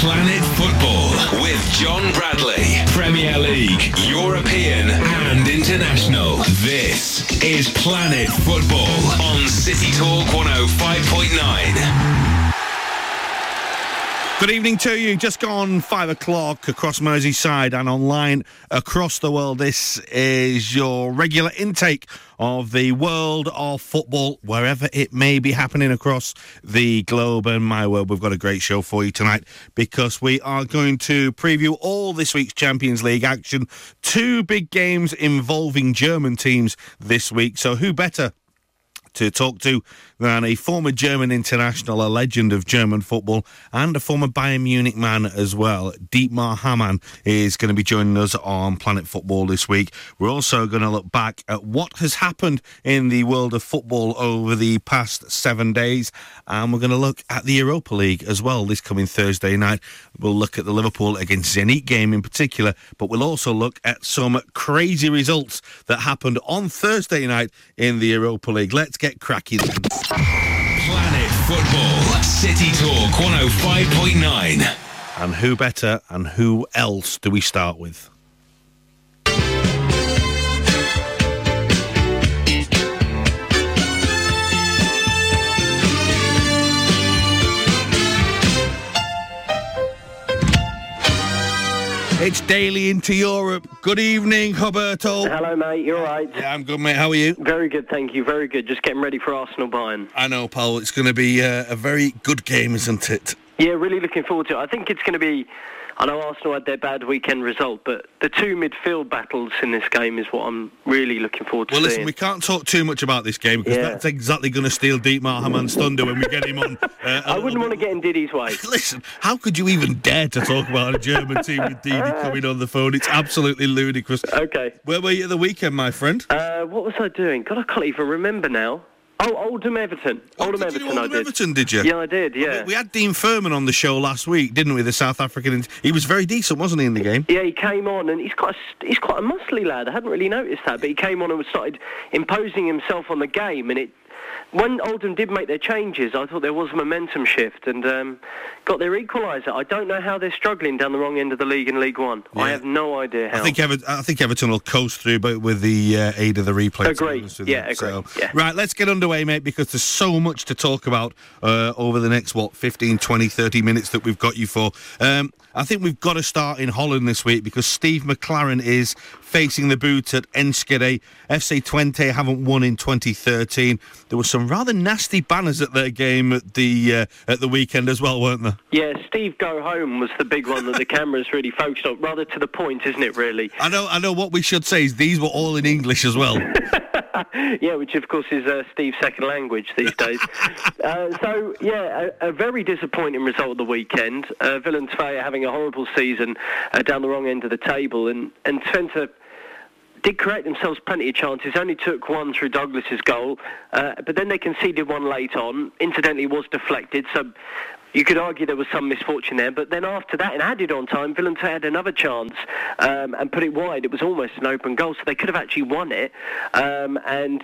Planet Football with John Bradley. Premier League, European and international. This is Planet Football on City Talk 105.9. Good evening to you. Just gone five o'clock across Merseyside and online across the world. This is your regular intake of the world of football, wherever it may be happening across the globe and my world. We've got a great show for you tonight because we are going to preview all this week's Champions League action. Two big games involving German teams this week. So who better to talk to than a former German international, a legend of German football, and a former Bayern Munich man as well. Dietmar Hamann is going to be joining us on Planet Football this week. We're also going to look back at what has happened in the world of football over the past seven days, and we're going to look at the Europa League as well this coming Thursday night. We'll look at the Liverpool against Zenit game in particular, but we'll also look at some crazy results that happened on Thursday night in the Europa League. Let's get cracking. Planet Football, City Talk 105.9. And who better and who else do we start with? It's daily into Europe. Good evening, Roberto. Hello, mate. You're right. Yeah, I'm good, mate. How are you? Very good, thank you. Very good. Just getting ready for Arsenal Bayern. I know, Paul. It's going to be uh, a very good game, isn't it? Yeah, really looking forward to it. I think it's going to be I know Arsenal had their bad weekend result, but the two midfield battles in this game is what I'm really looking forward to Well, seeing. listen, we can't talk too much about this game because Yeah. that's exactly going to steal Didi Hamann's thunder when we get him on. Uh, I wouldn't want to get in Didi's way. Listen, how could you even dare to talk about a German team with Didi coming on the phone? It's absolutely ludicrous. Okay. Where were you at the weekend, my friend? Uh, what was I doing? God, I can't even remember now. Oh, Oldham Everton. Oh, Oldham Oh, do Everton, I did. Everton, did you? Yeah, I did. Yeah. We, we had Dean Furman on the show last week, didn't we? The South African. He was very decent, wasn't he, in the game? Yeah, he came on, and he's quite a, he's quite a muscly lad. I hadn't really noticed that, but he came on and started imposing himself on the game, and it. When Oldham did make their changes, I thought there was a momentum shift and um, got their equaliser. I don't know how they're struggling down the wrong end of the league in League One. I have no idea how. I think Everton, I think Everton will coast through, but with the uh, aid of the replay. Agreed. Yeah, you. agreed. So, Yeah. Right, let's get underway, mate, because there's so much to talk about uh, over the next what 15, 20, 30 minutes that we've got you for. Um, I think we've got to start in Holland this week because Steve McClaren is facing the boot at Enschede. FC Twente haven't won in 2013. There were some rather nasty banners at their game at the uh, at the weekend as well, weren't there? Yeah, Steve Go Home was the big one that the cameras really focused on. Rather to the point, isn't it, really? I know. I know. What we should say is these were all in English as well. yeah, which of course is uh, Steve's second language these days. uh, so, yeah, a, a very disappointing result of the weekend. Uh, are having a horrible season uh, down the wrong end of the table, and, and Twente did create themselves plenty of chances. Only took one through Douglas's goal, uh, but then they conceded one late on. Incidentally, was deflected, so you could argue there was some misfortune there. But then after that, in added on time, II had another chance um, and put it wide. It was almost an open goal, so they could have actually won it. Um, and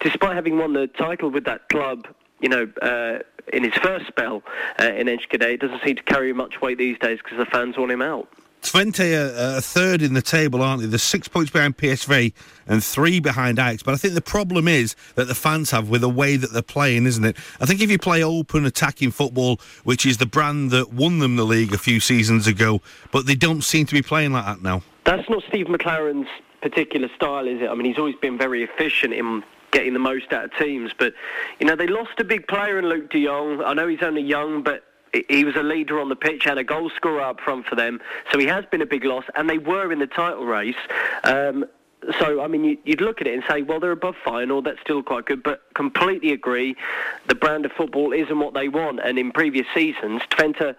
despite having won the title with that club, you know, uh, in his first spell uh, in Enschede, it doesn't seem to carry much weight these days because the fans want him out. Twente are, third in the table, aren't they? There's six points behind PSV and three behind Ajax. But I think the problem is that the fans have with the way that they're playing, isn't it? I think if you play open attacking football, which is the brand that won them the league a few seasons ago, but they don't seem to be playing like that now. That's not Steve McClaren's particular style, is it? I mean, he's always been very efficient in getting the most out of teams. But, you know, they lost a big player in Luuk de Jong. I know he's only young, but he- was a leader on the pitch and a goal scorer up front for them. So he has been a big loss, and they were in the title race. Um, so, I mean, you- you'd look at it and say, well, they're above final, that's still quite good, but completely agree, the brand of football isn't what they want. And in previous seasons, Twente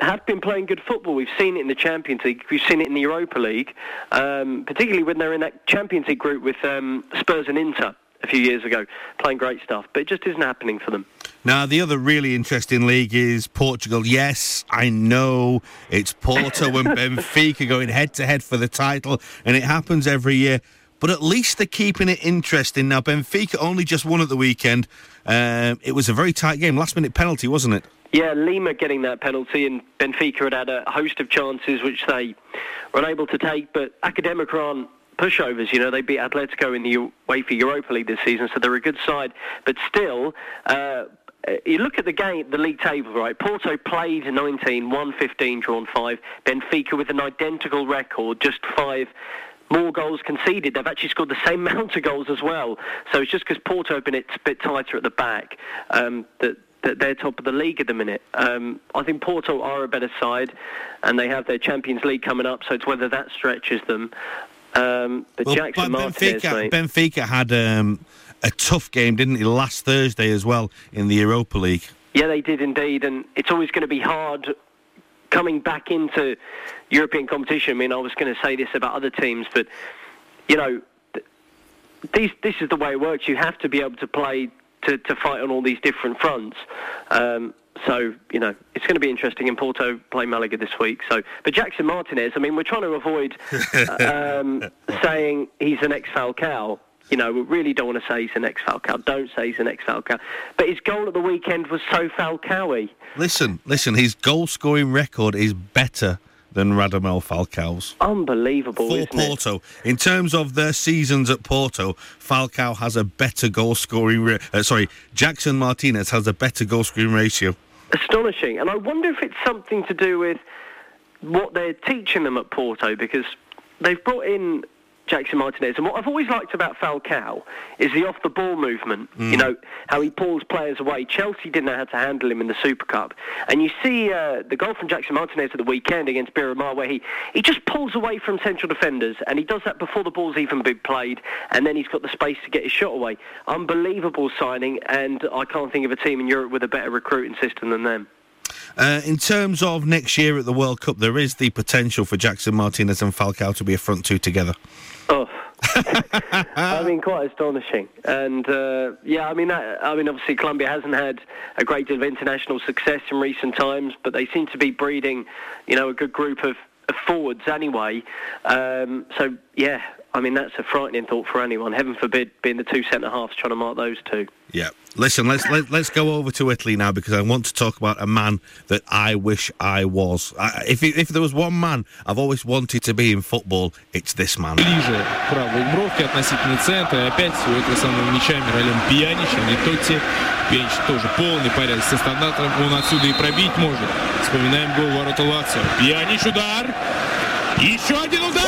have been playing good football. We've seen it in the Champions League. We've seen it in the Europa League, um, particularly when they're in that Champions League group with um, Spurs and Inter a few years ago, playing great stuff. But it just isn't happening for them. Now, the other really interesting league is Portugal. Yes, I know it's Porto and Benfica going head to head for the title, and it happens every year. But at least they're keeping it interesting. Now, Benfica only just won at the weekend. Um, it was a very tight game, last minute penalty, wasn't it? Yeah, Lima getting that penalty, and Benfica had had a host of chances which they were unable to take. But Academica pushovers. You know, they beat Atletico in the UEFA Europa League this season, so they're a good side. But still, uh, you look at the game, the league table, right? Porto played 19, won 15, drawn 5. Benfica with an identical record, just 5 more goals conceded. They've actually scored the same amount of goals as well. So it's just because Porto have been a bit tighter at the back um, that that they're top of the league at the minute. Um, I think Porto are a better side, and they have their Champions League coming up. So it's whether that stretches them. Um, but well, Jackson but Benfica, Benfica had um, a tough game, didn't he, last Thursday as well in the Europa League? Yeah, they did indeed, and it's always going to be hard coming back into European competition. I mean, I was going to say this about other teams, but you know, these, this is the way it works. You have to be able to play to, to fight on all these different fronts. Um, so you know it's going to be interesting. In Porto play Malaga this week. So, but Jackson Martinez. I mean, we're trying to avoid um, saying he's an ex-Falcao you know, we really don't want to say he's an ex-Falcao. Don't say he's an ex-Falcao. But his goal at the weekend was so Falcao-y. Listen, listen, his goal-scoring record is better than Radamel Falcao's. Unbelievable, For Porto. It? In terms of their seasons at Porto, Falcao has a better goal-scoring... Ra- uh, sorry, Jackson Martinez has a better goal-scoring ratio. Astonishing. And I wonder if it's something to do with what they're teaching them at Porto, because they've brought in Jackson Martinez. And what I've always liked about Falcao is the off-the-ball movement. Mm. You know, how he pulls players away. Chelsea didn't know how to handle him in the Super Cup. And you see uh, the goal from Jackson Martinez at the weekend against Miramar where he, he just pulls away from central defenders. And he does that before the ball's even been played. And then he's got the space to get his shot away. Unbelievable signing. And I can't think of a team in Europe with a better recruiting system than them. Uh, in terms of next year at the World Cup, there is the potential for Jackson Martinez and Falcao to be a front two together. Oh, I mean, quite astonishing. And uh, yeah, I mean, I mean, obviously Colombia hasn't had a great deal of international success in recent times, but they seem to be breeding, you know, a good group of, of forwards anyway. Um, so yeah, I mean, that's a frightening thought for anyone. Heaven forbid being the two centre halves trying to mark those two. Yeah. Listen, let's let, us let us go over to Italy now because I want to talk about a man that I wish I was. I, if if there was one man I've always wanted to be in football, it's this man. Ближе правой бровки относительно центра. И опять у этого самого мяча Миралем Пьянич, а не Тотти. Пьянич тоже полный порядок со стандартом. Он отсюда и пробить может. Вспоминаем гол ворота Лацио. Пьянич удар. Еще один удар!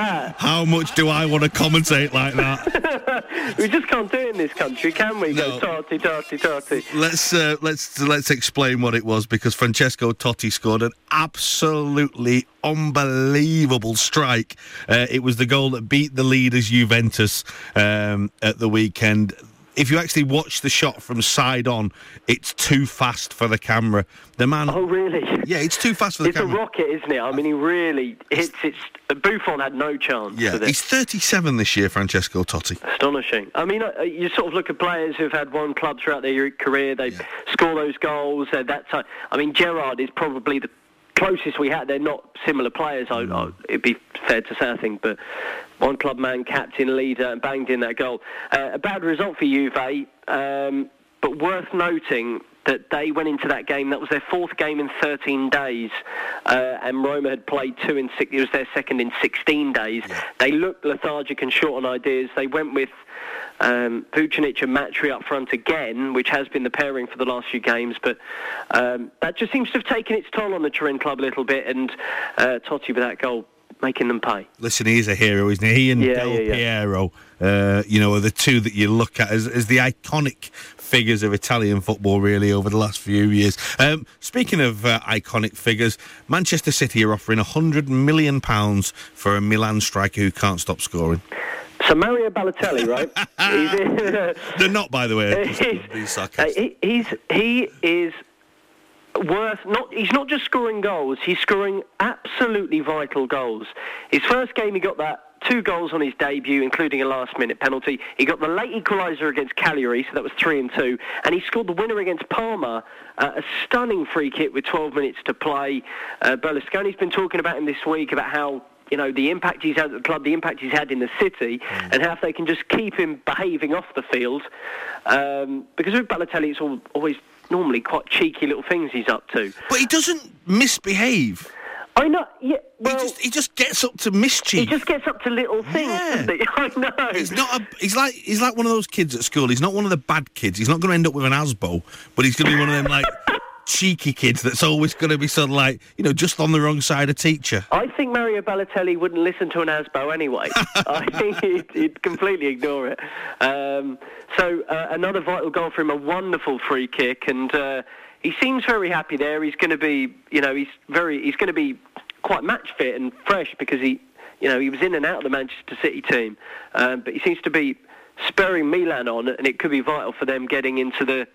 That. How much do I want to commentate like that? we just can't do it in this country, can we? No. Go Totti, Totti, Totti. Let's uh, let's let's explain what it was because Francesco Totti scored an absolutely unbelievable strike. Uh, it was the goal that beat the leaders Juventus um, at the weekend if you actually watch the shot from side on, it's too fast for the camera. The man. Oh, really? Yeah, it's too fast for the it's camera. It's a rocket, isn't it? I mean, he really hits. it. Buffon had no chance. Yeah, he's 37 this year, Francesco Totti. Astonishing. I mean, uh, you sort of look at players who've had one club throughout their career. They yeah. score those goals. At that time, I mean, Gerrard is probably the closest we had. They're not similar players. I, I, it'd be fair to say, I think, but one club man, captain, leader, and banged in that goal. Uh, a bad result for Juve, um, but worth noting that they went into that game. That was their fourth game in 13 days, uh, and Roma had played two in six. It was their second in 16 days. Yeah. They looked lethargic and short on ideas. They went with um, Vucinic and Matri up front again, which has been the pairing for the last few games, but um, that just seems to have taken its toll on the Turin club a little bit, and uh, Totti with that goal making them pay. Listen, he's a hero, isn't he? He and yeah, Del yeah, Piero, uh, you know, are the two that you look at as, as the iconic figures of Italian football, really, over the last few years. Um, speaking of uh, iconic figures, Manchester City are offering £100 million for a Milan striker who can't stop scoring. So Mario Balotelli, right? They're not, by the way. He's, uh, he, he's he is worth not. He's not just scoring goals. He's scoring absolutely vital goals. His first game, he got that two goals on his debut, including a last-minute penalty. He got the late equaliser against Cagliari, so that was three and two, and he scored the winner against Parma, uh, a stunning free kick with 12 minutes to play. Uh, Berlusconi's been talking about him this week about how you know, the impact he's had at the club, the impact he's had in the city, mm. and how if they can just keep him behaving off the field. Um, because with Balotelli, it's all, always normally quite cheeky little things he's up to. But he doesn't misbehave. I know. Yeah. Well, he just he just gets up to mischief. He just gets up to little things. Yeah. I know. He's not. A, he's like he's like one of those kids at school. He's not one of the bad kids. He's not going to end up with an ASBO, but he's going to be one of them like. Cheeky kids that's always going to be sort of like, you know, just on the wrong side of teacher. I think Mario Balotelli wouldn't listen to an ASBO anyway. I think he'd, he'd, completely ignore it. Um, so uh, another vital goal for him, a wonderful free kick, and uh, he seems very happy there. He's going to be, you know, he's very, he's going to be quite match fit and fresh because he, you know, he was in and out of the Manchester City team, um, but he seems to be spurring Milan on, and it could be vital for them getting into the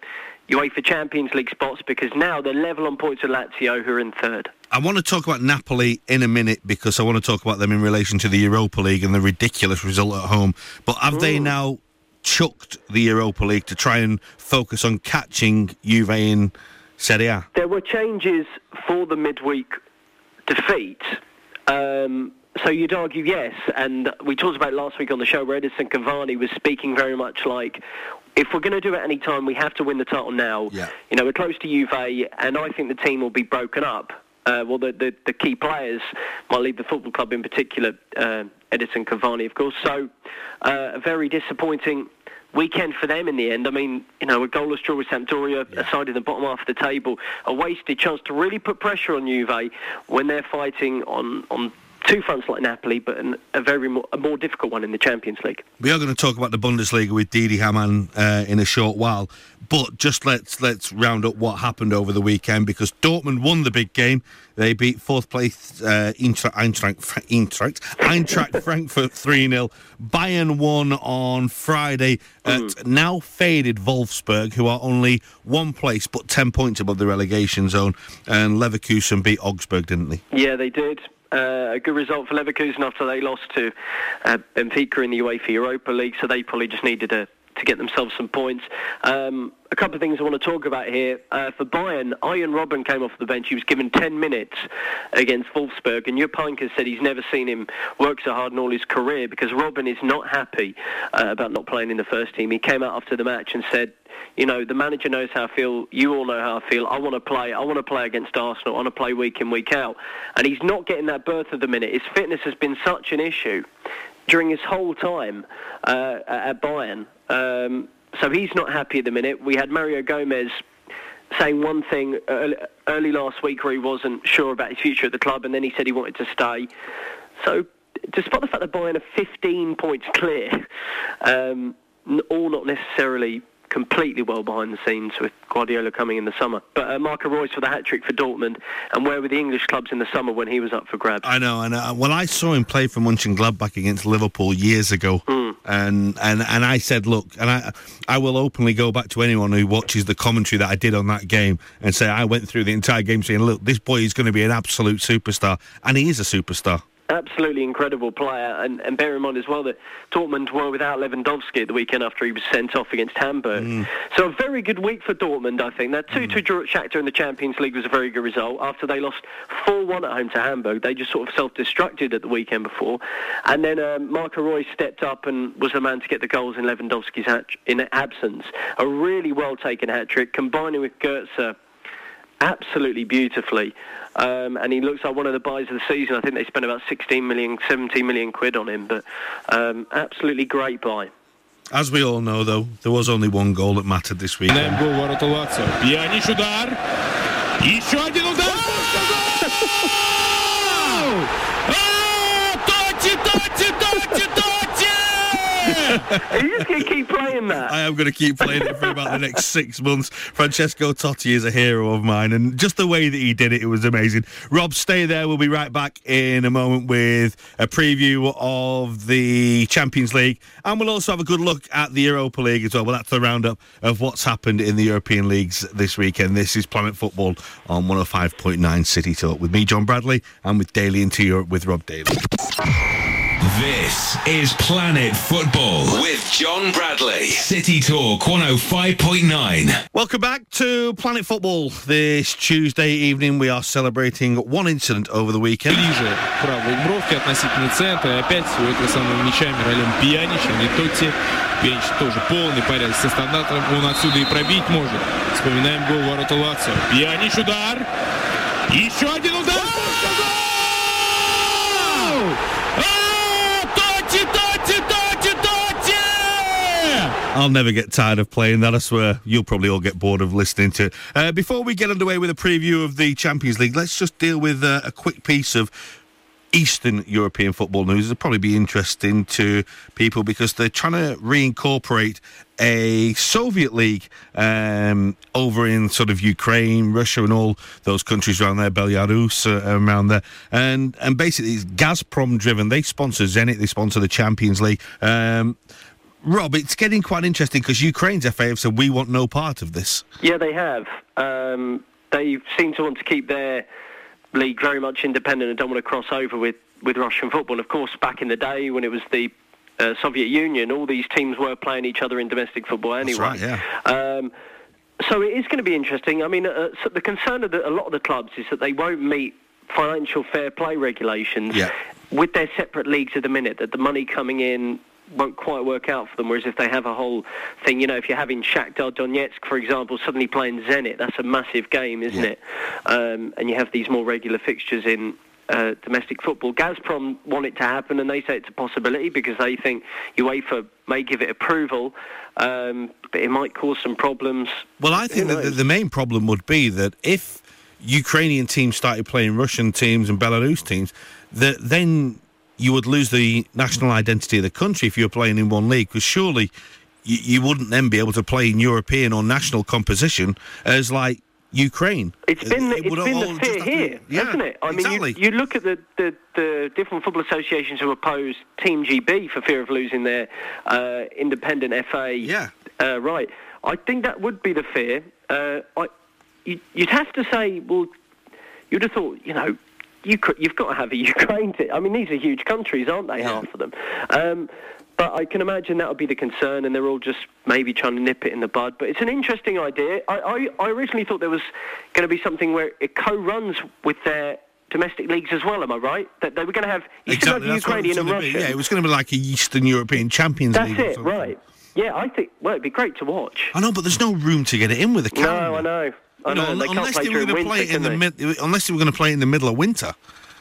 UEFA Champions League spots because now they're level on points with Lazio, who are in third. I want to talk about Napoli in a minute because I want to talk about them in relation to the Europa League and the ridiculous result at home. But have they now chucked the Europa League to try and focus on catching Juve in Serie A? There were changes for the midweek defeat. Um, so you'd argue yes, and we talked about last week on the show where Edinson Cavani was speaking very much like, if we're going to do it any time, we have to win the title now. Yeah. You know, we're close to Juve, and I think the team will be broken up. Uh, well, the, the, the, key players might leave the football club in particular, uh, Edinson Cavani, of course. So, uh, a very disappointing weekend for them in the end. I mean, you know, a goalless draw with Sampdoria, yeah. aside in the bottom half of the table, a wasted chance to really put pressure on Juve when they're fighting on, on two fronts like Napoli, but an, a very more, a more difficult one in the Champions League. We are going to talk about the Bundesliga with Didi Hamann uh, in a short while, but just let's let's round up what happened over the weekend because Dortmund won the big game. They beat fourth place uh, Eintracht, Eintracht, Eintracht, Eintracht Frankfurt 3 0. Bayern won on Friday at mm. now faded Wolfsburg, who are only one place but 10 points above the relegation zone. And Leverkusen beat Augsburg, didn't they? Yeah, they did. Uh, a good result for Leverkusen after they lost to uh, Benfica in the UEFA Europa League, so they probably just needed to, to get themselves some points. Um, a couple of things I want to talk about here. Uh, for Bayern, Arjen Robben came off the bench. He was given 10 minutes against Wolfsburg, and Jupp Heynckes said he's never seen him work so hard in all his career because Robben is not happy uh, about not playing in the first team. He came out after the match and said, you know, the manager knows how I feel. You all know how I feel. I want to play. I want to play against Arsenal. I want to play week in, week out. And he's not getting that berth at the minute. His fitness has been such an issue during his whole time uh, at Bayern. Um, so he's not happy at the minute. We had Mario Gomez saying one thing early, last week where he wasn't sure about his future at the club, and then he said he wanted to stay. So despite the fact that Bayern are 15 points clear, um, all not necessarily completely well behind the scenes with Guardiola coming in the summer. But uh, Marco Reus for the hat trick for Dortmund, and where were the English clubs in the summer when he was up for grabs? I know, and uh, well, I saw him play for Mönchengladbach against Liverpool years ago, mm. and and and I said, look, and I I will openly go back to anyone who watches the commentary that I did on that game and say I went through the entire game saying, look, this boy is going to be an absolute superstar, and he is a superstar absolutely incredible player. And, and, bear in mind as well that Dortmund were without Lewandowski at the weekend after he was sent off against Hamburg. Mm. So a very good week for Dortmund, I think. That 2-2 mm. draw at Shakhtar in the Champions League was a very good result. After they lost 4-1 at home to Hamburg, they just sort of self-destructed at the weekend before. And then um, Marco Reus stepped up and was the man to get the goals in Lewandowski's hat- in absence. A really well-taken hat-trick, combining with Goetze absolutely beautifully. Um, and he looks like one of the buys of the season. I think they spent about 16 million, 17 million quid on him, but um, absolutely great buy. As we all know, though, there was only one goal that mattered this week. гол ворота Лацио. Пьянич удар. Еще один Are you just going to keep playing that? I am going to keep playing it for about the next six months. Francesco Totti is a hero of mine, and just the way that he did it, it was amazing. Rob, stay there. We'll be right back in a moment with a preview of the Champions League, and we'll also have a good look at the Europa League as well. Well, that's the roundup of what's happened in the European leagues this weekend. This is Planet Football on 105.9 City Talk with me, John Bradley, and with Daily into Europe with Rob Daly. This is Planet Football with John Bradley. City Talk 105.9. Welcome back to Planet Football. This Tuesday evening, we are celebrating one incident over the weekend. Ближе правой бровке относительно центра. И опять у этого самого мяча Миралем Пьянич, а не Тотти. Пьянич тоже полный порядок со стандартом. Он отсюда и пробить может. Вспоминаем гол ворота Лацио. Пьянич удар. Еще один удар. I'll never get tired of playing that, I swear. You'll probably all get bored of listening to it. Uh, before we get underway with a preview of the Champions League, let's just deal with uh, a quick piece of Eastern European football news. It'll probably be interesting to people because they're trying to reincorporate a Soviet league um, over in sort of Ukraine, Russia, and all those countries around there, Belarus uh, around there, and and basically it's Gazprom driven. They sponsor Zenit, they sponsor the Champions League. Um, Rob, it's getting quite interesting because Ukraine's FA have said we want no part of this. Yeah, they have. Um, they seem to want to keep their league very much independent and don't want to cross over with, with Russian football. And of course, back in the day when it was the uh, Soviet Union, all these teams were playing each other in domestic football anyway. right, yeah. Um, so it is going to be interesting. I mean, uh, so the concern of the, a lot of the clubs is that they won't meet financial fair play regulations Yeah. with their separate leagues at the minute. That the money coming in won't quite work out for them. Whereas if they have a whole thing, you know, if you're having Shakhtar Donetsk, for example, suddenly playing Zenit, that's a massive game, isn't Yeah. it? Um, and you have these more regular fixtures in. Uh, domestic football. Gazprom want it to happen, and they say it's a possibility because they think UEFA may give it approval, um, but it might cause some problems. Well, I think that the, the main problem would be that if Ukrainian teams started playing Russian teams and Belarus teams, that then you would lose the national identity of the country if you were playing in one league. Because surely you, you wouldn't then be able to play in European or national composition as like Ukraine. It's been the, It it's would been the fear to- here, yeah, hasn't it? I exactly. mean, you, you look at the, the, the different football associations who oppose Team GB for fear of losing their uh, independent FA. Yeah. Uh, right. I think that would be the fear. Uh, I, you, you'd have to say, well, you'd have thought, you know, you you've got to have a Ukraine team. I mean, these are huge countries, aren't they? Yeah. Half of them. Um, but I can imagine that would be the concern, and they're all just maybe trying to nip it in the bud. But it's an interesting idea. I, I, I originally thought there was going to be something where it co-runs with their domestic leagues as well. Am I right? That they were going to have you still have the that's what it was Ukrainian and be. Russian. Yeah, it was going to be like a Eastern European Champions That's League. or it, right? Yeah, I think. Well, it'd be great to watch. I know, but there's no room to get it in with the calendar. No, I know. I know. know, and they can't unless they were going to play it in the mid, unless they were going to play in the middle of winter,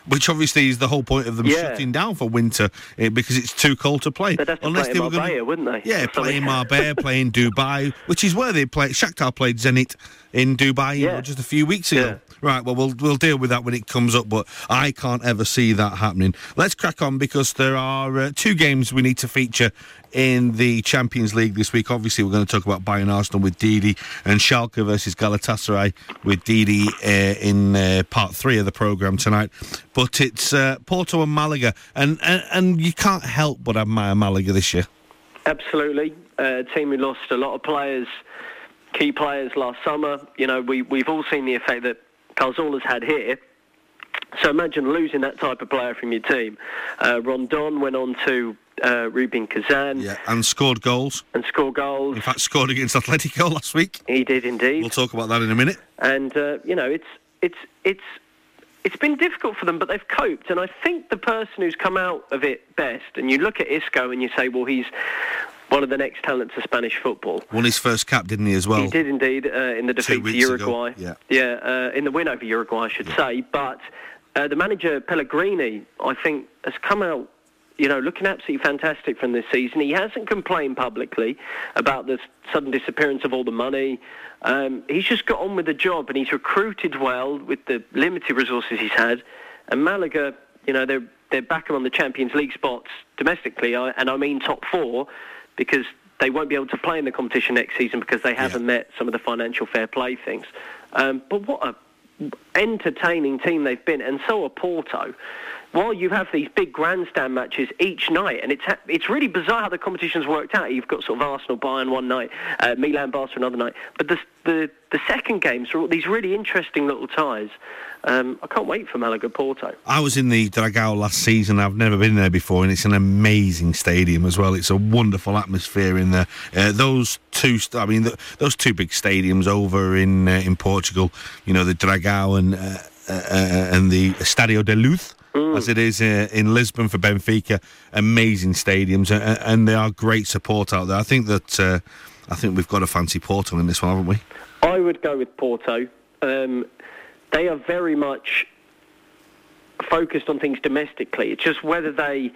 which obviously is the whole point of them Yeah. shutting down for winter eh, because it's too cold to play. They'd have to unless play they were gonna- Marbella, wouldn't they? Yeah, playing Marbella, playing Dubai, which is where they play. Shakhtar played Zenit in Dubai you know, just a few weeks ago. Yeah. Right, well, we'll we'll deal with that when it comes up, but I can't ever see that happening. Let's crack on because there are uh, two games we need to feature in the Champions League this week. Obviously, we're going to talk about Bayern Arsenal with Didi and Schalke versus Galatasaray with Didi uh, in uh, part three of the programme tonight. But it's uh, Porto and Malaga, and, and, and you can't help but admire Malaga this year. Absolutely. Uh, a team who lost a lot of players, key players last summer. You know, we, we've all seen the effect that Cazorla's had here. So imagine losing that type of player from your team. Uh, Rondon went on to uh, Rubin Kazan Yeah, and scored goals. and score goals. In fact, scored against Atletico last week. He did indeed. We'll talk about that in a minute. and uh, you know it's it's it's it's been difficult for them, but they've coped. And I think the person who's come out of it best, and you look at Isco and you say, well, he's one of the next talents of Spanish football. Won his first cap, didn't he, as well? He did indeed uh, in the defeat to weeks ago, Uruguay. yeah. yeah, uh, in the win over Uruguay, I should say. But uh, the manager Pellegrini, I think, has come out. You know, looking absolutely fantastic from this season. He hasn't complained publicly about the sudden disappearance of all the money. Um, he's just got on with the job, and he's recruited well with the limited resources he's had. And Malaga, you know, they're they're back on the Champions League spots domestically, and I mean top four, because they won't be able to play in the competition next season because they haven't met some of the financial fair play things. Um, but what a entertaining team they've been, and so are Porto. While you have these big grandstand matches each night, and it's ha- it's really bizarre how the competition's worked out. You've got sort of Arsenal Bayern one night, uh, Milan Barca another night, but the the the second games are all these really interesting little ties. Um, I can't wait for Malaga Porto. I was in the Dragao last season. I've never been there before, and it's an amazing stadium as well. It's a wonderful atmosphere in there. Uh, those two, st- I mean, those two big stadiums over in uh, in Portugal. You know, the Dragao and uh, and the Estadio de Luz. As it is uh, in Lisbon for Benfica, amazing stadiums, uh, and they are great support out there. I think that uh, I think we've got a fancy Porto in this one, haven't we? I would go with Porto. Um, they are very much focused on things domestically. It's just whether they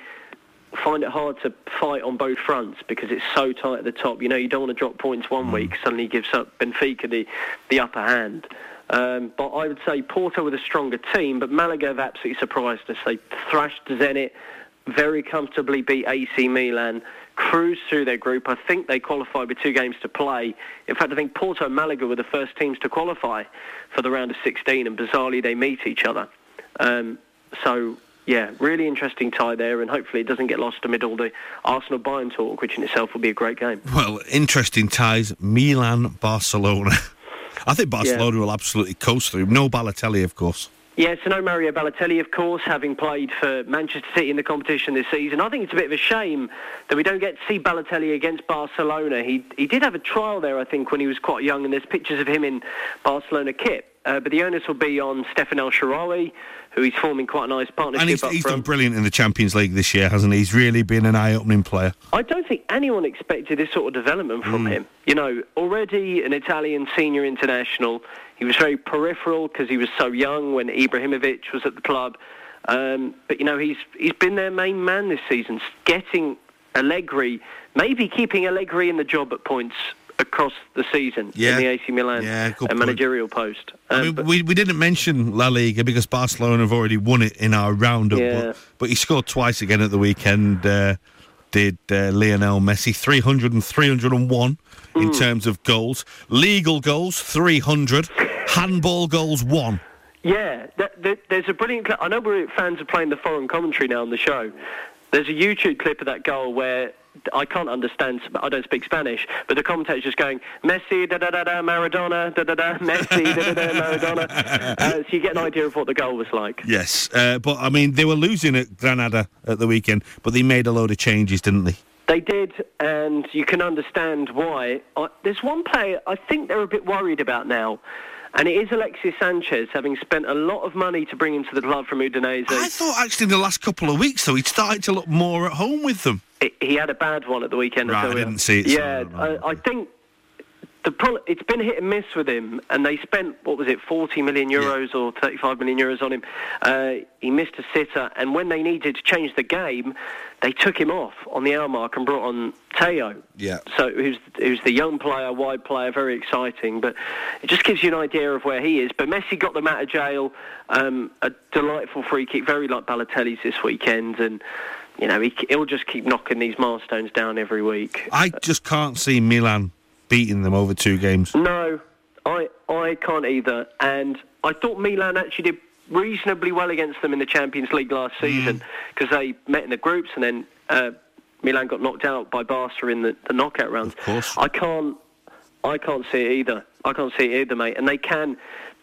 find it hard to fight on both fronts because it's so tight at the top. You know, you don't want to drop points one week, suddenly gives up Benfica the, the upper hand. Um, but I would say Porto with a stronger team, but Malaga have absolutely surprised us. They thrashed Zenit, very comfortably beat AC Milan, cruised through their group. I think they qualified with two games to play. In fact, I think Porto and Malaga were the first teams to qualify for the round of 16, and bizarrely they meet each other. Um, so, yeah, really interesting tie there, and hopefully it doesn't get lost amid all the Arsenal Bayern talk, which in itself will be a great game. Well, interesting ties. Milan, Barcelona. I think Barcelona will absolutely coast through. No Balotelli, of course. Yeah, so no Mario Balotelli, of course, having played for Manchester City in the competition this season. I think it's a bit of a shame that we don't get to see Balotelli against Barcelona. He he did have a trial there, I think, when he was quite young, and there's pictures of him in Barcelona kit. Uh, but the onus will be on Stephan El Shaarawy, who he's forming quite a nice partnership And he's, he's done brilliant in the Champions League this year, hasn't he? He's really been an eye-opening player. I don't think anyone expected this sort of development from Mm. him. You know, already an Italian senior international. He was very peripheral because he was so young when Ibrahimovic was at the club. Um, but you know, he's he's been their main man this season, getting Allegri, maybe keeping Allegri in the job at points across the season Yeah. in the AC Milan Yeah, uh, managerial post. I Um, mean, but- we, we didn't mention La Liga because Barcelona have already won it in our roundup, Yeah. but, but he scored twice again at the weekend. Uh, did uh, Lionel Messi 300 and 301 Hmm. in terms of goals, legal goals 300, handball goals one. Yeah, th- th- there's a brilliant clip. I know we're fans of playing the foreign commentary now on the show. There's a YouTube clip of that goal where I can't understand. I don't speak Spanish, but the commentator's just going Messi, da da da da, Maradona, da da da, Messi, da da da, Maradona. Uh, so you get an idea of what the goal was like. Yes, uh, but I mean they were losing at Granada at the weekend, but they made a load of changes, didn't they? They did, and you can understand why. I, there's one player I think they're a bit worried about now, and it is Alexis Sanchez, having spent a lot of money to bring him to the club from Udinese. I thought actually in the last couple of weeks though he'd started to look more at home with them. He had a bad one at the weekend. Right, tell I didn't see it, so Yeah, I. I, I think the pro- it's been hit and miss with him, and they spent what was it, 40 million euros or 35 million euros on him. Uh, he missed a sitter, and when they needed to change the game, they took him off on the hour mark and brought on Tello. Yeah. So who's who's the young player, wide player, very exciting. But it just gives you an idea of where he is. But Messi got them out of jail. Um, a delightful free kick, very like Balotelli's this weekend, and you know he, he'll just keep knocking these milestones down every week. I just can't see Milan beating them over two games. No, I I can't either. And I thought Milan actually did reasonably well against them in the Champions League last season because they met in the groups and then uh, Milan got knocked out by Barca in the, the knockout rounds. Of course. I can't I can't see it either. I can't see it either, mate. And they can.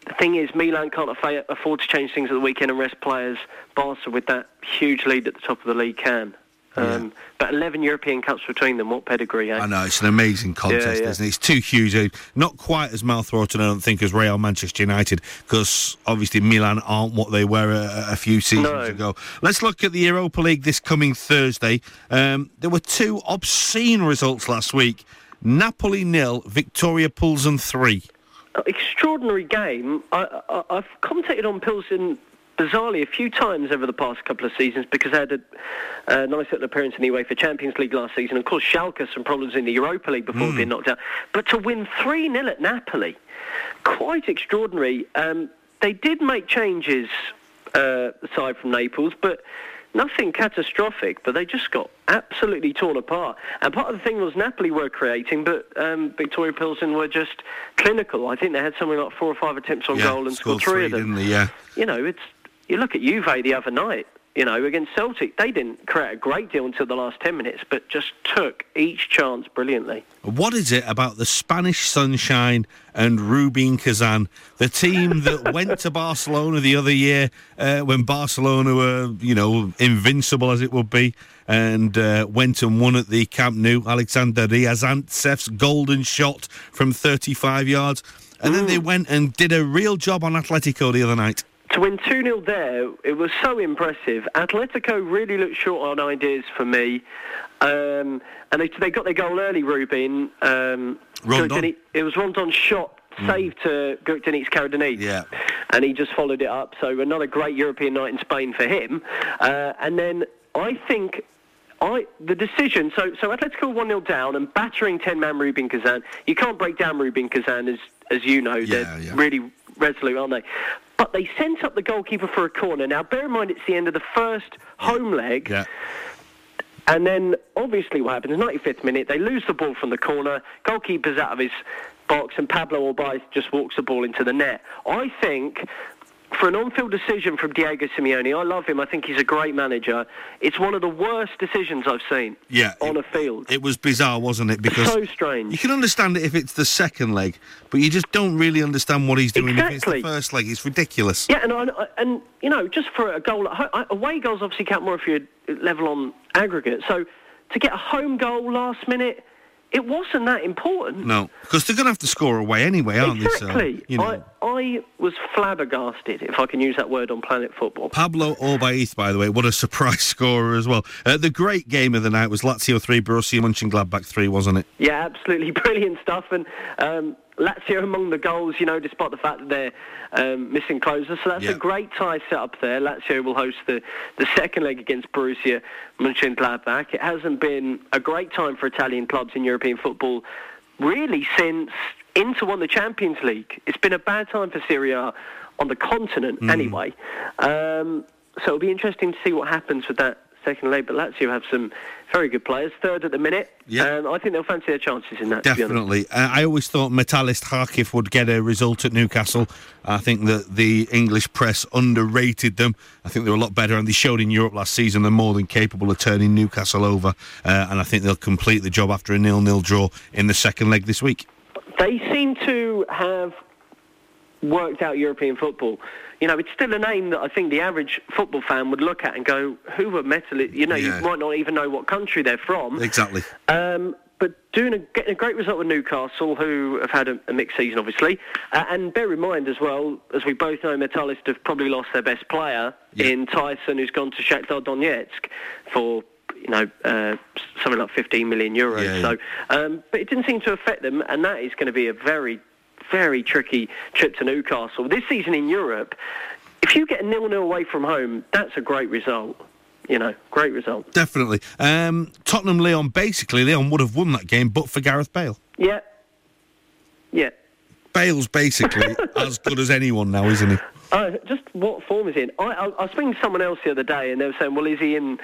The thing is, Milan can't afford to change things at the weekend and rest players. Barca, with that huge lead at the top of the league, can. Um, But 11 European Cups between them, what pedigree, eh? I know it's an amazing contest, Yeah, yeah. isn't it? It's too huge. uh, Not quite as mouth-watering, I don't think, as Real Manchester United, because obviously Milan aren't what they were a, a few seasons No. ago. Let's look at the Europa League this coming Thursday. Um, there were two obscene results last week: Napoli nil, Victoria Pilsen three. Extraordinary game. I, I, I've commentated on Pilsen bizarrely a few times over the past couple of seasons because they had a, a nice little appearance in the UEFA Champions League last season. Of course, Schalke some problems in the Europa League before being knocked out. But to win 3 0 at Napoli, quite extraordinary. Um, they did make changes uh, aside from Naples, but nothing catastrophic. But they just got absolutely torn apart. And part of the thing was Napoli were creating, but um, Victoria Pilsen were just clinical. I think they had something like four or five attempts on goal and scored three, of them. didn't they? Yeah. You know, it's you look at Juve the other night. You know, against Celtic. They didn't create a great deal until the last 10 minutes, but just took each chance brilliantly. What is it about the Spanish sunshine and Rubin Kazan, the team that went to Barcelona the other year uh, when Barcelona were, you know, invincible as it would be, and uh, went and won at the Camp Nou, Alexander Riazantsev's golden shot from 35 yards. And then they went and did a real job on Atletico the other night. To win 2 0 there, it was so impressive. Atletico really looked short on ideas for me. Um, and they, they got their goal early, Rubin. Um, Rondon. It was Rondon's shot saved to Gökdeniz Karadeniz. Yeah. And he just followed it up. So another great European night in Spain for him. Uh, and then I think I, the decision, so, so Atletico 1 0 down and battering 10 man Rubin Kazan. You can't break down Rubin Kazan, as, as you know. Yeah, They're yeah. really resolute, aren't they? But they sent up the goalkeeper for a corner. Now, bear in mind, it's the end of the first home leg. Yeah. And then, obviously, what happens? 95th minute, they lose the ball from the corner. Goalkeeper's out of his box, and Pablo Orbaiz just walks the ball into the net. I think. For an on-field decision from Diego Simeone, I love him. I think he's a great manager. It's one of the worst decisions I've seen Yeah. on it, a field. It was bizarre, wasn't it? Because so strange. You can understand it if it's the second leg, but you just don't really understand what he's doing if it's the first leg. It's ridiculous. Yeah, and I, and you know, just for a goal, away goals obviously count more if you're level on aggregate. So to get a home goal last minute, it wasn't that important. No, because they're going to have to score away anyway, aren't exactly. they? So, you know. I, I was flabbergasted, if I can use that word on Planet Football. Pablo Orbaiz, by the way, what a surprise scorer as well. Uh, the great game of the night was Lazio 3, Borussia Mönchengladbach 3, wasn't it? Yeah, absolutely brilliant stuff. And um, Lazio among the goals, you know, despite the fact that they're um, missing Klose. So that's Yeah. a great tie set up there. Lazio will host the, the second leg against Borussia Mönchengladbach. It hasn't been a great time for Italian clubs in European football really since Inter won the Champions League. It's been a bad time for Serie A on the continent Mm. anyway. Um, so it'll be interesting to see what happens with that second leg. But Lazio have some very good players. Third at the minute. Yeah. And I think they'll fancy their chances in that. to be. Definitely. Uh, I always thought Metalist Kharkiv would get a result at Newcastle. I think that the English press underrated them. I think they were a lot better, and they showed in Europe last season they're more than capable of turning Newcastle over. Uh, and I think they'll complete the job after a nil-nil draw in the second leg this week. They seem to have worked out European football. You know, it's still a name that I think the average football fan would look at and go, "Who are Metal?" You know, Yeah. you might not even know what country they're from. Exactly. Um, but doing a, getting a great result with Newcastle, who have had a, a mixed season, obviously. Uh, and bear in mind as well, as we both know, Metalist have probably lost their best player Yeah. in Taison, who's gone to Shakhtar Donetsk for you know uh, something like 15 million euros. Yeah, yeah. So, um, but it didn't seem to affect them, and that is going to be a very, very tricky trip to Newcastle this season in Europe. If you get a nil-nil away from home, that's a great result. You know, great result. Definitely. Um, Tottenham Lyon, basically, Lyon would have won that game but for Gareth Bale. Yeah. Yeah. Bale's basically as good as anyone now, isn't he? Uh, just what form is he in? I, I, I was speaking to someone else the other day, and they were saying, "Well, is he in,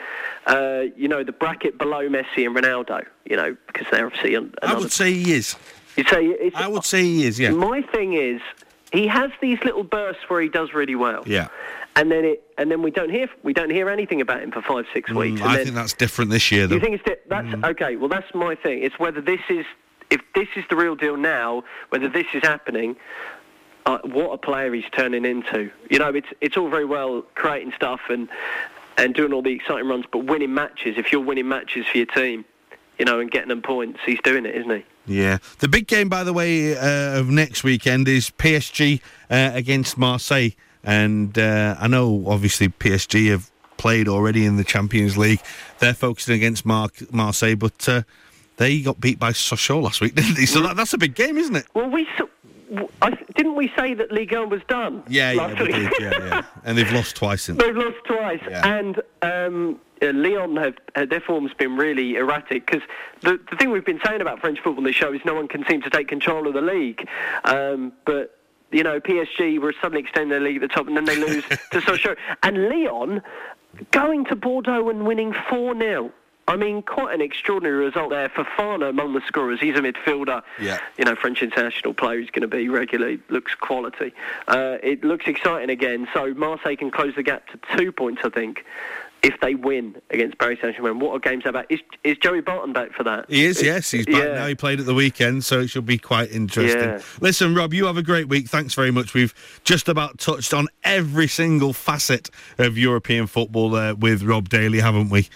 uh, you know, the bracket below Messi and Ronaldo? You know, because they're obviously an- I would say he is. You say it's, I would say he is, yeah. My thing is, he has these little bursts where he does really well. Yeah. And then it, and then we don't hear we don't hear anything about him for five six weeks. Mm, and I then, think that's different this year, though. you think it's di- that's okay? Well, that's my thing. It's whether this is if this is the real deal now, whether this is happening. Uh, what a player he's turning into. You know, it's it's all very well creating stuff and and doing all the exciting runs, but winning matches. If you're winning matches for your team, you know, and getting them points, he's doing it, isn't he? Yeah. The big game, by the way, uh, of next weekend is PSG uh, against Marseille. And uh, I know, obviously, PSG have played already in the Champions League. They're focusing against Mar- Marseille, but uh, they got beat by Sochaux last week, didn't they? So that, that's a big game, isn't it? Well, we I, didn't we say that Ligue 1 was done? Yeah, yeah, did, yeah, yeah. And they've lost twice since. They've lost twice, Yeah. and um, uh, Lyon have uh, their form's been really erratic because the the thing we've been saying about French football in this show is no one can seem to take control of the league, um, but. You know, PSG were suddenly extending their league at the top, and then they lose to Sochaux. And Lyon going to Bordeaux and winning four 0 I mean, quite an extraordinary result there. Fofana among the scorers. He's a midfielder. Yeah. You know, French international player who's going to be regularly. Looks quality. Uh, it looks exciting again. So Marseille can close the gap to two points, I think, if they win against Paris Saint-Germain. What are games about? Is, is Joey Barton back for that? He is, yes. He's back Yeah. now. He played at the weekend, so it should be quite interesting. Yeah. Listen, Rob, you have a great week. Thanks very much. We've just about touched on every single facet of European football there with Rob Daly, haven't we?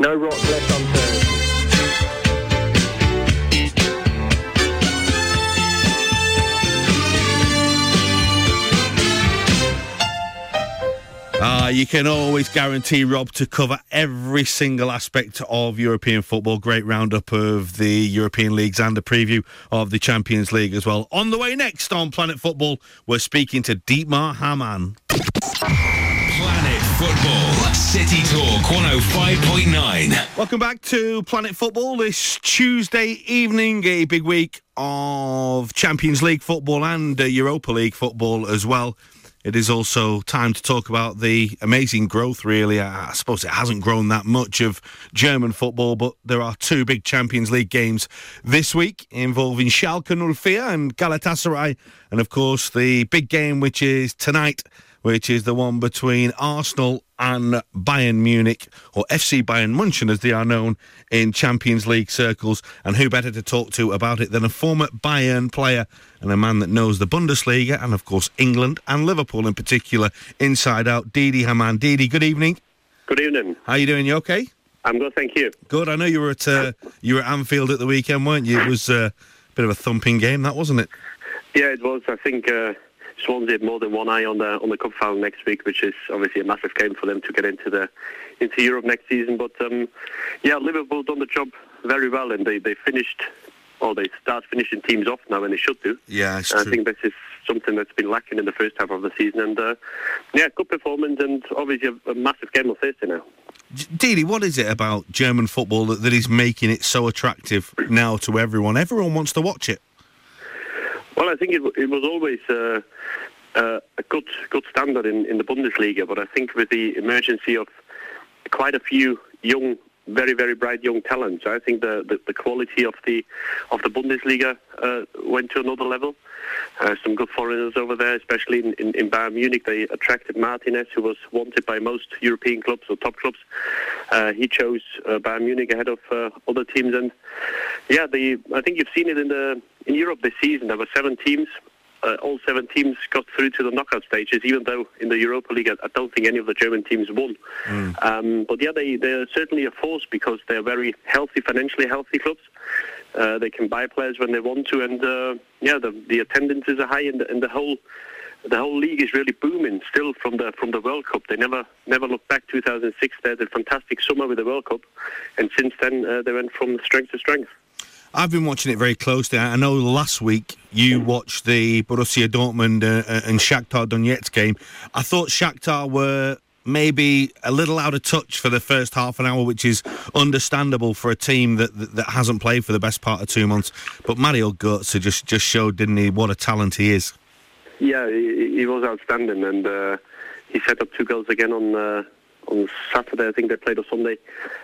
No rock left unturned. Uh, you can always guarantee Rob to cover every single aspect of European football. Great roundup of the European leagues and a preview of the Champions League as well. On the way next on Planet Football, we're speaking to Dietmar Hamann. Football. City Talk 105.9. Welcome back to Planet Football this Tuesday evening. A big week of Champions League football and uh, Europa League football as well. It is also time to talk about the amazing growth, really. I I suppose it hasn't grown that much of German football, but there are two big Champions League games this week involving Schalke 04 and Galatasaray. And of course, the big game, which is tonight, which is the one between Arsenal and Bayern Munich, or FC Bayern München as they are known in Champions League circles. And who better to talk to about it than a former Bayern player and a man that knows the Bundesliga and, of course, England and Liverpool in particular inside out, Didi Hamann. Didi, good evening. Good evening. How are you doing? You okay? I'm good, thank you. Good. I know you were at uh, you were at Anfield at the weekend, weren't you? It was uh, a bit of a thumping game, that wasn't it? Yeah, it was. I think uh, Swansea had more than one eye on the on the cup final next week, which is obviously a massive game for them to get into the into Europe next season. But um, yeah, Liverpool done the job very well, and they they finished. Or they start finishing teams off now, and they should do. Yeah, I think this is something that's been lacking in the first half of the season, and uh, yeah, good performance, and obviously a, a massive game on Thursday now. Didi, what is it about German football that, that is making it so attractive now to everyone? Everyone wants to watch it. Well, I think it, it was always uh, uh, a good good standard in, in the Bundesliga, but I think with the emergency of quite a few young, very very bright young talents, I think the, the, the quality of the of the Bundesliga uh, went to another level. Uh, some good foreigners over there, especially in, in, in Bayern Munich. They attracted Martinez, who was wanted by most European clubs or top clubs. Uh, he chose uh, Bayern Munich ahead of uh, other teams, and yeah, the I think you've seen it in the in Europe this season. There were seven teams. Uh, all seven teams got through to the knockout stages, even though in the Europa League, I, don't think any of the German teams won. Um, but yeah, they, they're certainly a force because they're very healthy, financially healthy clubs. Uh, they can buy players when they want to, and uh, yeah, the, the attendances are high, and the, and the whole the whole league is really booming still from the from the World Cup. They never never looked back. 2006, they had a fantastic summer with the World Cup, and since then uh, they went from strength to strength. I've been watching it very closely. I know last week you watched the Borussia Dortmund uh, uh, and Shakhtar Donetsk game. I thought Shakhtar were maybe a little out of touch for the first half an hour, which is understandable for a team that that, that hasn't played for the best part of two months. But Mario Götze just just showed, didn't he, what a talent he is. Yeah, he, he was outstanding, and uh, he set up two goals again on uh, on Saturday. I think they played on Sunday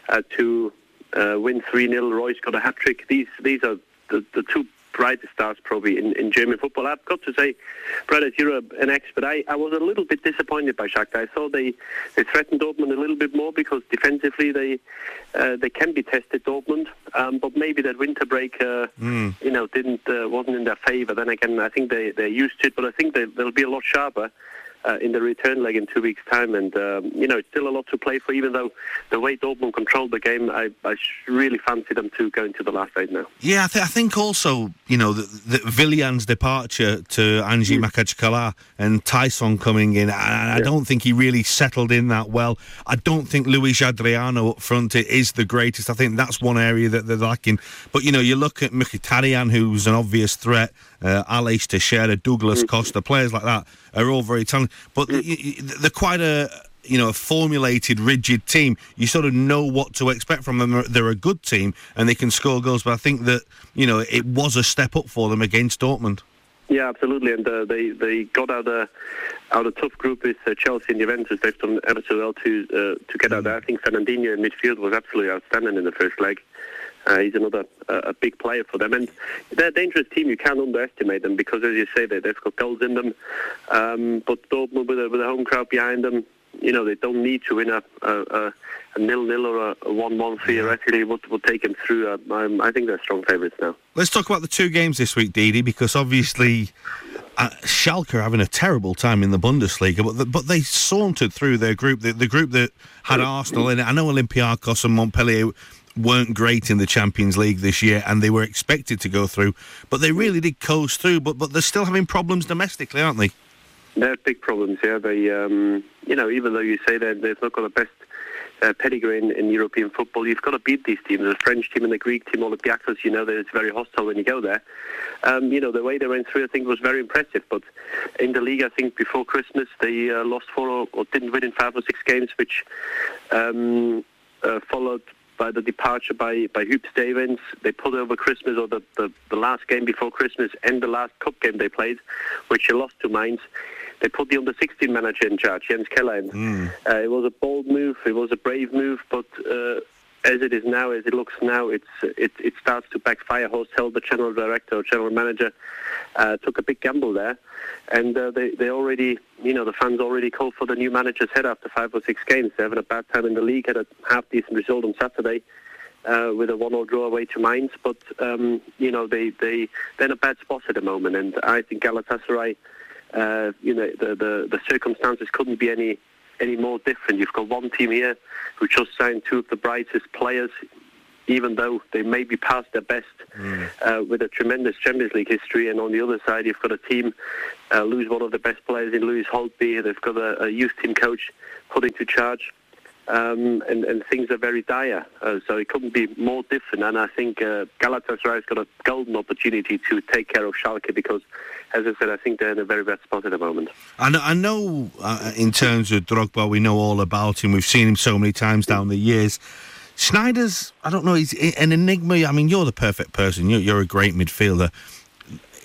uh, to uh, win three 0 Reus got a hat trick. These these are the, the two brightest stars probably in, in German football. I've got to say, Brad, you're a, an expert, I, I was a little bit disappointed by Shakhtar. I thought they, they threatened Dortmund a little bit more because defensively they uh, they can be tested Dortmund, um, but maybe that winter break, uh, you know, didn't uh, wasn't in their favour. Then again, I think they they're used to it, but I think they, they'll be a lot sharper. Uh, in the return leg in two weeks' time, and um, you know it's still a lot to play for. Even though the way Dortmund controlled the game, I, I really fancy them to go into the last eight now. Yeah, I, th- I think also, you know, that Willian's departure to Anzhi Makhachkala and Taison coming in, I, I don't think he really settled in that well. I don't think Luis Adriano up front is the greatest. I think that's one area that they're lacking. But, you know, you look at Mkhitaryan, who's an obvious threat, uh, Alex Teixeira, Douglas Costa, players like that are all very talented. But y- they're quite a you know, a formulated, rigid team. You sort of know what to expect from them. They're- They're a good team and they can score goals, but I think that, you know, it was a step up for them against Dortmund. Yeah, absolutely, and uh, they they got out a out a tough group with uh, Chelsea and Juventus. They've done ever so well to uh, to get out there. I think Fernandinho in midfield was absolutely outstanding in the first leg. Uh, he's another uh, a big player for them, and they're a dangerous team. You can't underestimate them because, as you say, they, they've got goals in them. Um, but Dortmund with a, with a home crowd behind them, you know, they don't need to win a, a, a nil-nil or a, a one-one theoretically would, would take them through. Uh, um, I think they're strong favourites now. Let's talk about the two games this week, Didi, because obviously uh, Schalke are having a terrible time in the Bundesliga, but the, but they sauntered through their group, the, the group that had Arsenal in it. I know Olympiacos and Montpellier weren't great in the Champions League this year, and they were expected to go through, but they really did coast through. But but they're still having problems domestically, aren't they? They're big problems. Yeah, they um, you know even though you say that they've not got the best uh, pedigree in, in, European football, you've got to beat these teams. The French team and the Greek team, Olympiacos, you know that it's very hostile when you go there. Um, you know the way they went through, I think, was very impressive. But in the league, I think before Christmas they uh, lost four or, or, didn't win in five or six games, which. Um, uh, followed by the departure by, by Huub Stevens. They pulled over Christmas or the, the, the, last game before Christmas and the last cup game they played, which they lost to Mainz. They put the under 16 manager in charge, Jens Keller. Mm. Uh, it was a bold move, it was a brave move, but uh, as it is now, as it looks now, it, it starts to backfire. Horst Heldt, the general director or general manager, uh, took a big gamble there, and uh, they they already, you know, the fans already called for the new manager's head after five or six games. They're having a bad time in the league. Had a half decent result on Saturday. Uh, with a one-all draw away to Mainz, but um, you know they they they're in a bad spot at the moment, and I think Galatasaray, uh, you know the, the the circumstances couldn't be any any more different. You've got one team here who just signed two of the brightest players, even though they may be past their best, mm. uh, with a tremendous Champions League history. And on the other side, you've got a team uh, lose one of the best players in Lewis Holtby. They've got a, a youth team coach put into charge. Um, and, and, things are very dire. Uh, so it couldn't be more different. And I think uh, Galatasaray has got a golden opportunity to take care of Schalke because, as I said, I think they're in a very bad spot at the moment. Know, I know uh, in terms of Drogba, we know all about him. We've seen him so many times down the years. Sneijder's, I don't know, he's an enigma. I mean, you're the perfect person. You're, you're a great midfielder.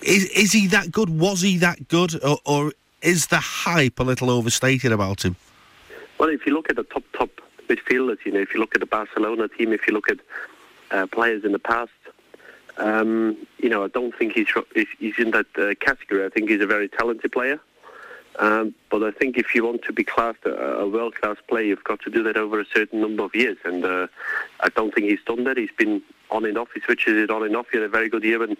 Is, is he that good? Was he that good? Or, or is the hype a little overstated about him? Well, if you look at the top top midfielders, you know, if you look at the Barcelona team, if you look at uh, players in the past, um, you know, I don't think he's he's in that uh, category. I think he's a very talented player. Um, but I think if you want to be classed a, a world-class player, you've got to do that over a certain number of years. And uh, I don't think he's done that. He's been on and off. He switches it on and off. He had a very good year when,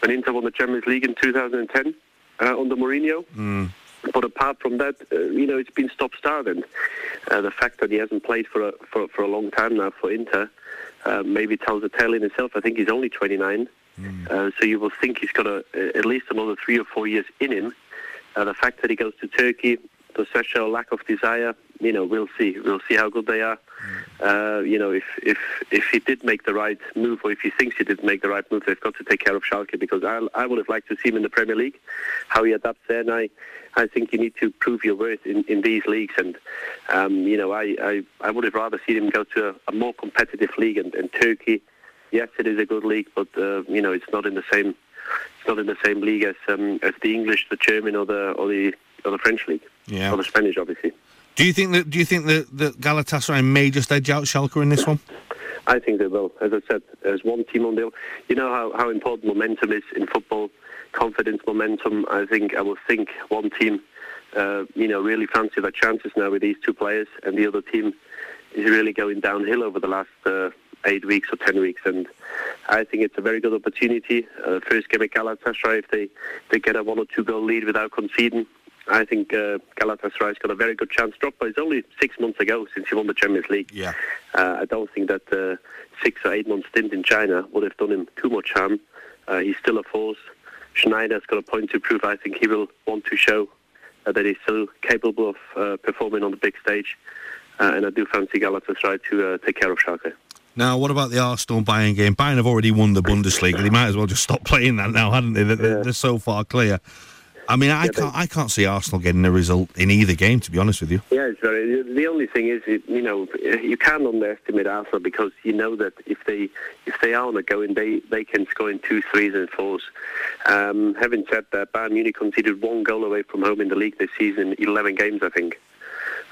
when Inter won the Champions League in 2010 uh, under Mourinho. Mm. But apart from that, uh, you know, it's been stop-start, and uh, the fact that he hasn't played for a for, for a long time now for Inter uh, maybe tells a tale in itself. I think he's only 29, mm. Uh, so you will think he's got a, at least another three or four years in him. Uh, the fact that he goes to Turkey, show a lack of desire? You know, we'll see. We'll see how good they are. Uh, you know, if if if he did make the right move, or if he thinks he did make the right move, they've got to take care of Schalke because I I would have liked to see him in the Premier League, how he adapts there, and I I think you need to prove your worth in, in these leagues, and um, you know, I, I I would have rather seen him go to a, a more competitive league, and, and Turkey, yes, it is a good league, but uh, you know, it's not in the same it's not in the same league as um, as the English, the German, or the or the or the French league, yeah, or the Spanish, obviously. Do you think that? Do you think that, that Galatasaray may just edge out Schalke in this one? I think they will. As I said, there's one team on the. You know how, how important momentum is in football, confidence, momentum. I think I will think one team, uh, you know, really fancy their chances now with these two players, and the other team is really going downhill over the last uh, eight weeks or ten weeks. And I think it's a very good opportunity. Uh, first game at Galatasaray, if they they get a one or two goal lead without conceding, I think uh, Galatasaray's got a very good chance. Drogba is only six months ago since he won the Champions League. Yeah. Uh, I don't think that uh, six or eight months stint in China would have done him too much harm. Uh, he's still a force. Sneijder's got a point to prove. I think he will want to show uh, that he's still capable of uh, performing on the big stage. Uh, and I do fancy Galatasaray to take care of Schalke. Now, what about the Arsenal Bayern game? Bayern have already won the Bundesliga. They might as well just stop playing that now, hadn't they? They're, yeah. they're so far clear. I mean, I can't I can't see Arsenal getting a result in either game. To be honest with you. Yeah, it's very. The only thing is, you know, you can't underestimate Arsenal because you know that if they if they are on a going, they they can score in two, threes, and fours. Um, having said that, Bayern Munich conceded one goal away from home in the league this season, eleven games, I think.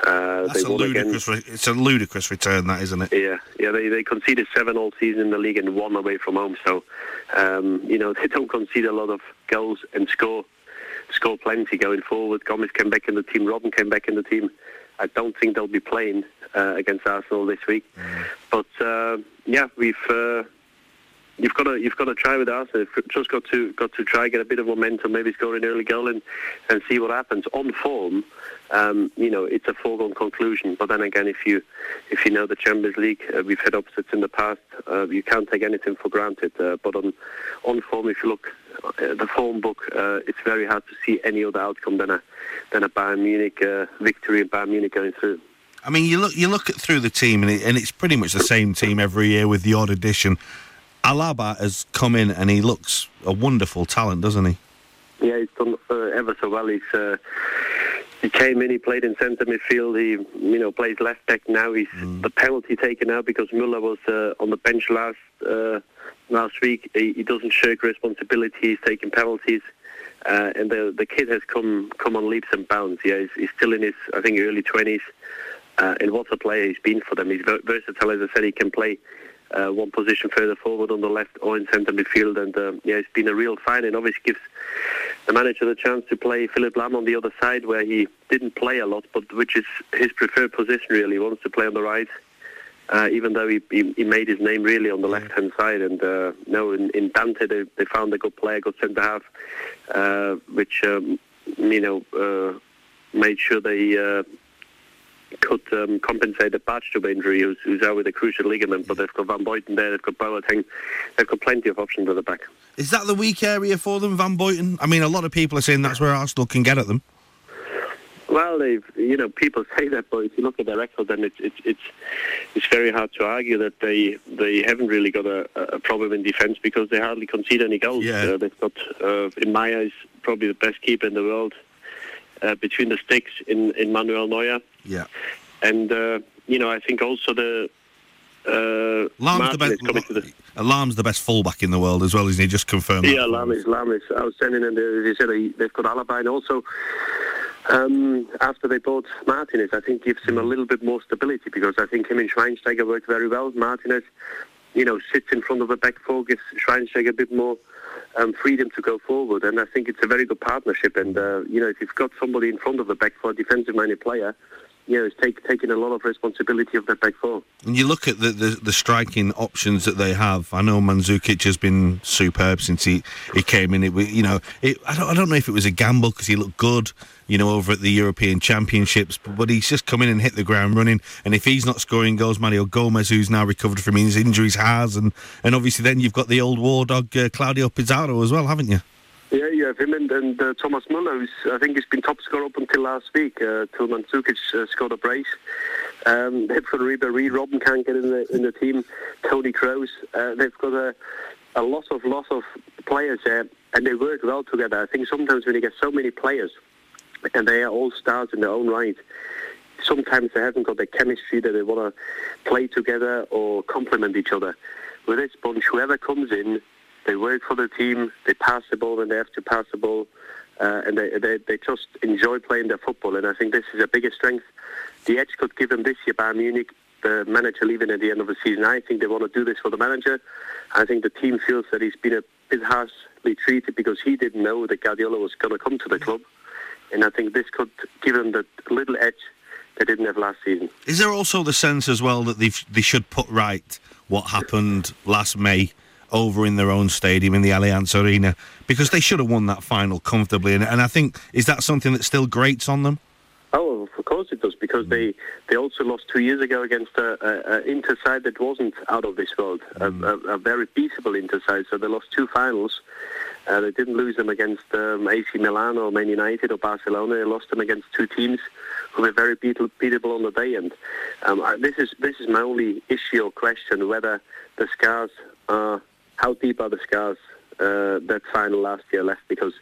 Uh, That's a ludicrous. Re- it's a ludicrous return, that isn't it? Yeah, yeah, they, they conceded seven all season in the league and one away from home. So, um, you know, they don't concede a lot of goals and score score plenty going forward. Gomez came back in the team. Robben came back in the team. I don't think they'll be playing uh, against Arsenal this week. But uh, yeah, we've uh, you've got to you've got to try with Arsenal. Just got to got to try get a bit of momentum, maybe score an early goal and and see what happens. On form, um, you know, it's a foregone conclusion. But then again, if you if you know the Champions League, uh, we've had opposites in the past. Uh, you can't take anything for granted. Uh, but on on form, if you look the form book, uh, it's very hard to see any other outcome than a than a Bayern Munich uh, victory and Bayern Munich going through. I mean, you look you look at through the team, and, it, and it's pretty much the same team every year with the odd addition. Alaba has come in, and he looks a wonderful talent, doesn't he? Yeah, he's done uh, ever so well. He's uh, he came in, he played in centre midfield. He you know plays left back now. He's the penalty taken now because Müller was uh, on the bench last uh, last week. He, he doesn't shirk responsibility. He's taking penalties. Uh, and the the kid has come come on leaps and bounds. Yeah, he's, he's still in his I think early twenties. Uh, and what a player he's been for them. He's versatile, as I said. He can play uh, one position further forward on the left or in centre midfield. And uh, yeah, it's been a real find, and obviously gives the manager the chance to play Philipp Lahm on the other side, where he didn't play a lot, but which is his preferred position. Really, he wants to play on the right. Uh, even though he, he, he made his name really on the left-hand side, and uh, no, in, in Dante they, they found a good player, good centre half, uh, which um, you know uh, made sure they uh, could um, compensate the Badstuber injury, who's, who's out with a crucial ligament. But they've got Van Buyten there, they've got Boateng, they've got plenty of options at the back. Is that the weak area for them, Van Buyten? I mean, a lot of people are saying that's where Arsenal can get at them. Well, they've you know people say that, but if you look at their record, then it's it's it's it's very hard to argue that they they haven't really got a, a problem in defence because they hardly concede any goals. Yeah. Uh, they've got, uh, in my eyes, probably the best keeper in the world uh, between the sticks in in Manuel Neuer, Yeah. and uh, you know I think also the. Uh, Lahm's the best. the, Lahm's the best fullback in the world as well, isn't he? Just confirmed. Yeah, Lahm is Lahm is outstanding, and uh, they said uh, they've got Alaba, and also um, after they bought Martinez, I think gives him a little bit more stability because I think him and Schweinsteiger work very well. Martinez, you know, sits in front of the back four, gives Schweinsteiger a bit more um, freedom to go forward, and I think it's a very good partnership. And uh, you know, if you've got somebody in front of the back four, a defensive-minded player. You know, it's take, taking a lot of responsibility of that back four. And you look at the, the, the striking options that they have. I know Mandzukic has been superb since he, he came in. It you know it, I don't I don't know if it was a gamble because he looked good, you know, over at the European Championships. But, he's just come in and hit the ground running. And if he's not scoring goals, Mario Gomez, who's now recovered from his injuries, has. And and obviously then you've got the old war dog uh, Claudio Pizarro as well, haven't you? Yeah, you have him and, and uh, Thomas Muller, who's I think he's been top scorer up until last week. Uh, till Mandzukic uh, scored a brace. Um, they've got Ribéry, Robben can't get in the in the team. Tony Kroos. Uh, they've got a a lot of lot of players there, and they work well together. I think sometimes when you get so many players, and they are all stars in their own right, sometimes they haven't got the chemistry that they want to play together or complement each other. With this bunch, whoever comes in, they work for the team, they pass the ball when they have to pass the ball, uh, and they, they, they just enjoy playing their football. And I think this is a bigger strength. The edge could give them this year by Munich, the manager leaving at the end of the season. I think they want to do this for the manager. I think the team feels that he's been a bit harshly treated because he didn't know that Guardiola was going to come to the club. And I think this could give them that little edge they didn't have last season. Is there also the sense as well that they they should put right what happened last May over in their own stadium in the Allianz Arena because they should have won that final comfortably and, and I think is that something that still grates on them? Oh, of course it does, because they, they also lost two years ago against a, a, a Inter side that wasn't out of this world, a, mm. a, a very beatable Inter side. So they lost two finals. Uh, they didn't lose them against um, AC Milan or Man United or Barcelona. They lost them against two teams who were very beat- beatable on the day. And um, this is this is my only issue or question: whether the scars are how deep are the scars uh, that final last year left? Because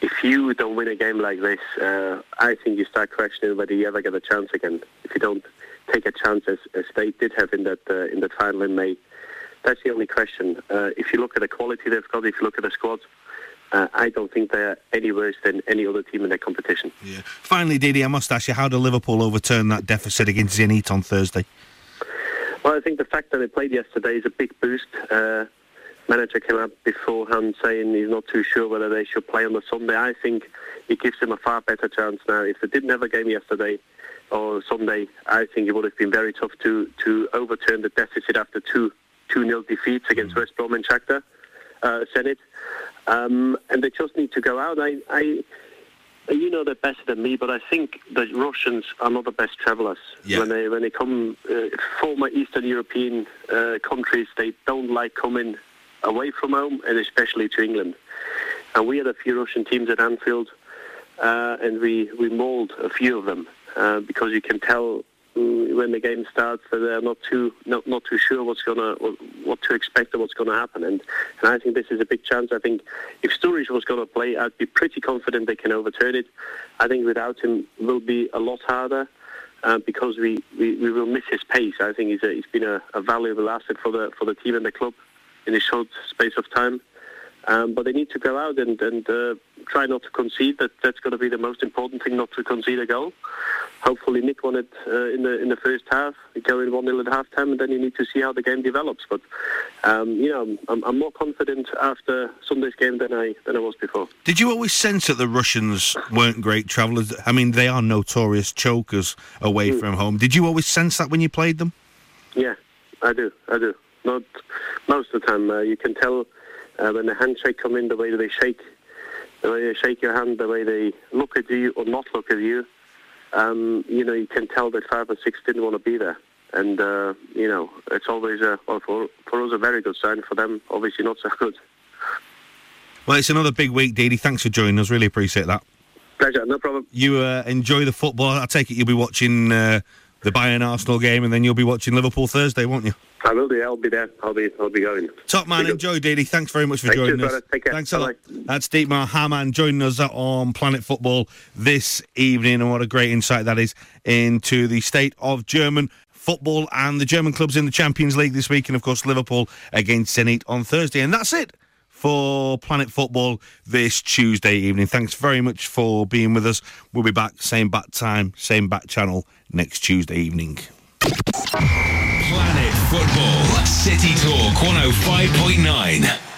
if you don't win a game like this, uh, I think you start questioning whether you ever get a chance again. If you don't take a chance as, as they did have in that uh, in that final in May, that's the only question. Uh, if you look at the quality they've got, if you look at the squad, uh, I don't think they're any worse than any other team in their competition. Yeah. Finally, Didi, I must ask you, how did Liverpool overturn that deficit against Zenit on Thursday? Well, I think the fact that they played yesterday is a big boost. Uh, manager came out beforehand saying he's not too sure whether they should play on the Sunday. I think it gives them a far better chance now. If they didn't have a game yesterday or Sunday, I think it would have been very tough to, to overturn the deficit after two 2 0 defeats against mm. West Brom and Shakhtar uh, Zenit. Um, and they just need to go out. I, I, you know they're better than me, but I think the Russians are not the best travellers. Yeah. When they when they come, uh, former Eastern European uh, countries, they don't like coming away from home, and especially to England. And we had a few Russian teams at Anfield, uh, and we we mauled a few of them uh, because you can tell when the game starts that they're not too not, not too sure what's gonna what to expect or what's gonna happen and and I think this is a big chance. I think if Sturridge was gonna play, I'd be pretty confident they can overturn it. I think without him will be a lot harder. Uh, because we, we, we will miss his pace. I think he's, a, he's been a, a valuable asset for the for the team and the club in a short space of time. Um, but they need to go out and, and uh, try not to concede. That that's going to be the most important thing, not to concede a goal. Hopefully, Nick won it uh, in the in the first half. Go in one 0 at half time, and then you need to see how the game develops. But um, you know, I'm, I'm, more confident after Sunday's game than I than I was before. Did you always sense that the Russians weren't great travellers? I mean, they are notorious chokers away mm. from home. Did you always sense that when you played them? Yeah, I do. I do. Not most of the time. Uh, you can tell uh, when the handshake come in, the way they shake, the way they shake your hand, the way they look at you or not look at you. Um, you know, you can tell that five or six didn't want to be there. And, uh, you know, it's always, a, well, for, for us, a very good sign. For them, obviously not so good. Well, it's another big week, Didi. Thanks for joining us. Really appreciate that. Pleasure, no problem. You uh, enjoy the football. I take it you'll be watching uh, the Bayern Arsenal game, and then you'll be watching Liverpool Thursday, won't you? I will do. I'll be there. I'll be. I'll be going. Top man, enjoy, Didi. Thanks very much for Thanks joining us. Thanks a lot. That's Dietmar Hamann joining us on Planet Football this evening, and what a great insight that is into the state of German football and the German clubs in the Champions League this week, and of course Liverpool against Zenit on Thursday. And that's it for Planet Football this Tuesday evening. Thanks very much for being with us. We'll be back same bat time, same bat channel next Tuesday evening. Planet Football City Talk 105.9.